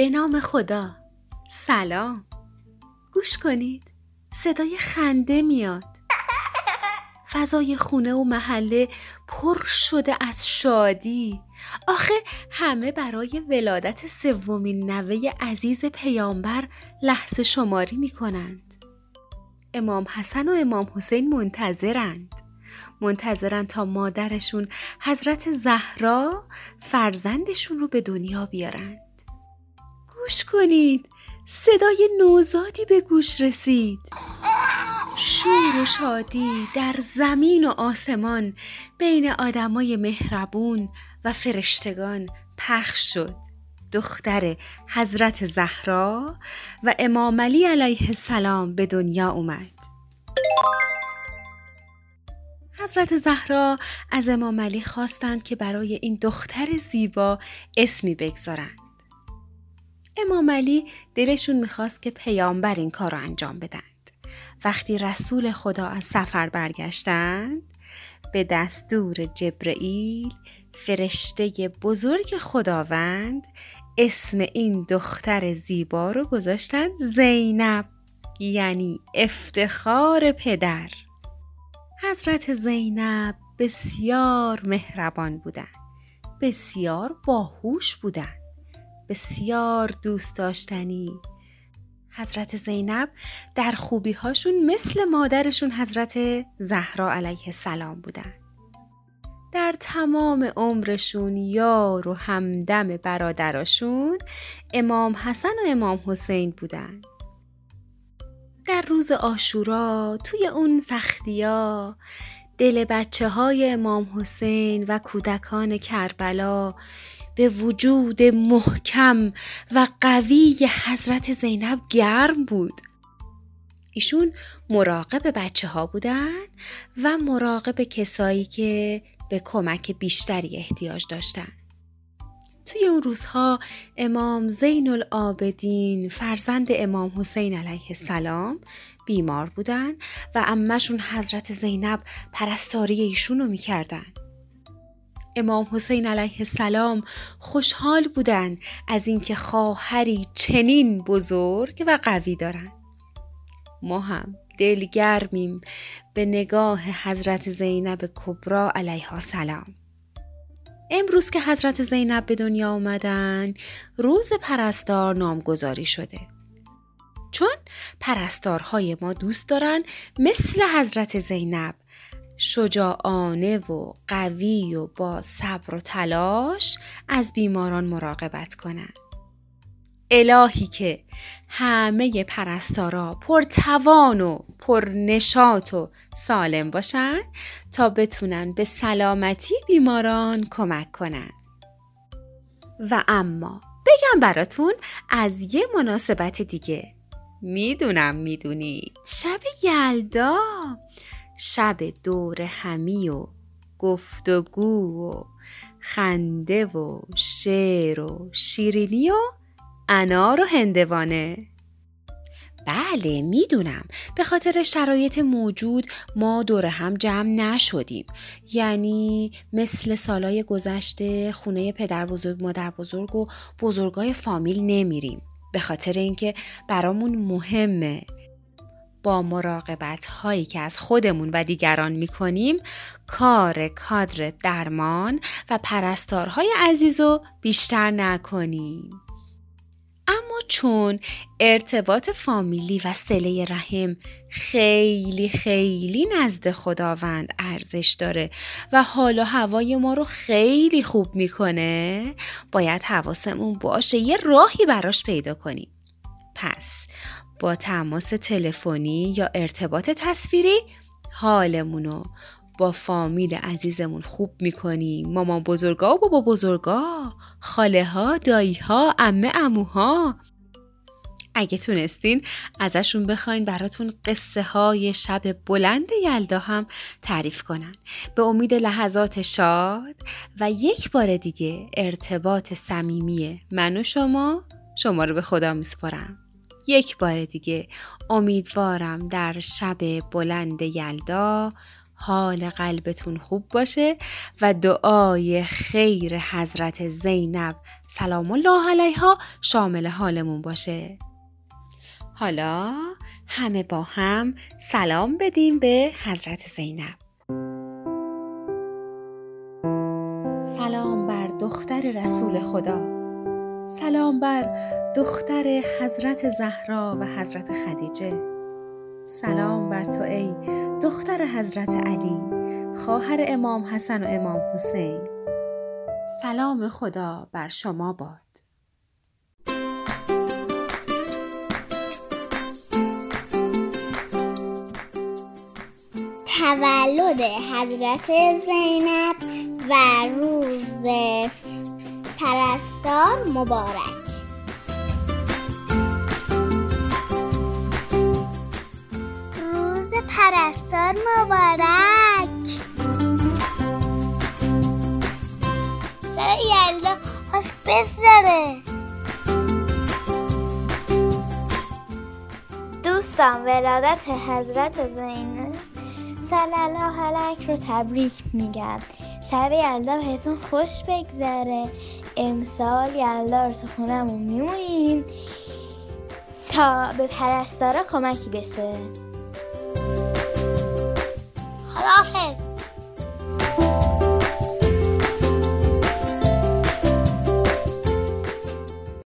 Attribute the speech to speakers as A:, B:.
A: به نام خدا سلام گوش کنید صدای خنده میاد فضای خونه و محله پر شده از شادی آخه همه برای ولادت سومین نوه عزیز پیامبر لحظه شماری می کنند. امام حسن و امام حسین منتظرند. منتظرن تا مادرشون حضرت زهرا فرزندشون رو به دنیا بیارند. گوش کنید. صدای نوزادی به گوش رسید. شور و شادی در زمین و آسمان بین آدمای مهربون و فرشتگان پخش شد. دختر حضرت زهرا و امام علی علیه السلام به دنیا اومد. حضرت زهرا از امام علی خواستند که برای این دختر زیبا اسمی بگذارند. امام علی دلشون می‌خواست که پیامبر این کار رو انجام بدن وقتی رسول خدا از سفر برگشتند به دستور جبرئیل فرشته بزرگ خداوند اسم این دختر زیبا رو گذاشتند زینب یعنی افتخار پدر. حضرت زینب بسیار مهربان بودند بسیار باهوش بودند بسیار دوست داشتنی حضرت زینب در خوبی هاشون مثل مادرشون حضرت زهرا علیه السلام بودن. در تمام عمرشون یار و همدم برادراشون امام حسن و امام حسین بودن. در روز آشورا توی اون سختیا دل بچه های امام حسین و کودکان کربلا به وجود محکم و قوی حضرت زینب گرم بود. ایشون مراقب بچه ها بودن و مراقب کسایی که به کمک بیشتری احتیاج داشتن. توی اون روزها امام زین العابدین فرزند امام حسین علیه السلام بیمار بودن و امشون حضرت زینب پرستاری ایشون رو می‌کردن. امام حسین علیه السلام خوشحال بودند از اینکه خواهری چنین بزرگ و قوی دارند. ما هم دلگرمیم به نگاه حضرت زینب کبرا علیها السلام امروز که حضرت زینب به دنیا آمدن روز پرستار نامگذاری شده. چون پرستارهای ما دوست دارن مثل حضرت زینب شجاعانه و قوی و با صبر و تلاش از بیماران مراقبت کنند. الهی که همه پرستارا پرتوان و پرنشات و سالم باشن تا بتونن به سلامتی بیماران کمک کنن. و اما بگم براتون از یه مناسبت دیگه می‌دونم می‌دونید شب یلدا شب دور همی و گفتگو و خنده و شعر و شیرینی و انار و هندوانه. بله می‌دونم. به خاطر شرایط موجود ما دور هم جمع نشدیم. یعنی مثل سالای گذشته خونه پدر بزرگ مادر بزرگ و بزرگای فامیل نمیریم. به خاطر اینکه برامون مهمه. با مراقبت هایی که از خودمون و دیگران می کنیم کار کادر درمان و پرستارهای عزیز رو بیشتر نکنیم. اما چون ارتباط فامیلی و سله رحم خیلی خیلی نزد خداوند ارزش داره و حال و هوای ما رو خیلی خوب می‌کنه باید حواسمون باشه یه راهی براش پیدا کنیم پس با تماس تلفنی یا ارتباط تصویری؟ حالمونو با فامیل عزیزمون خوب می‌کنیم. مامان بزرگا و بابا بزرگا. خاله ها دایی ها امه اموها. اگه تونستین ازشون بخواین براتون قصه های شب بلند یلدا هم تعریف کنن. به امید لحظات شاد و یک بار دیگه ارتباط صمیمی من و شما شما رو به خدا میسپرم یک بار دیگه امیدوارم در شب بلند یلدا حال قلبتون خوب باشه و دعای خیر حضرت زینب سلام الله علیها شامل حالمون باشه. حالا همه با هم سلام بدیم به حضرت زینب. سلام بر دختر رسول خدا. سلام بر دختر حضرت زهرا و حضرت خدیجه. سلام بر تو ای دختر حضرت علی خواهر امام حسن و امام حسین. سلام خدا بر شما باد.
B: تولد حضرت زینب و روز پرستار مبارک. روز پرستار مبارک. سر یلدا خواست بزاره
C: دوستان ولادت حضرت زینب. صلی الله علیه رو تبریک میگم. شب یلدا بهتون خوش بگذره. امسال یلدا رو خونمون میمونیم. تا به پرستارا کمکی بشه.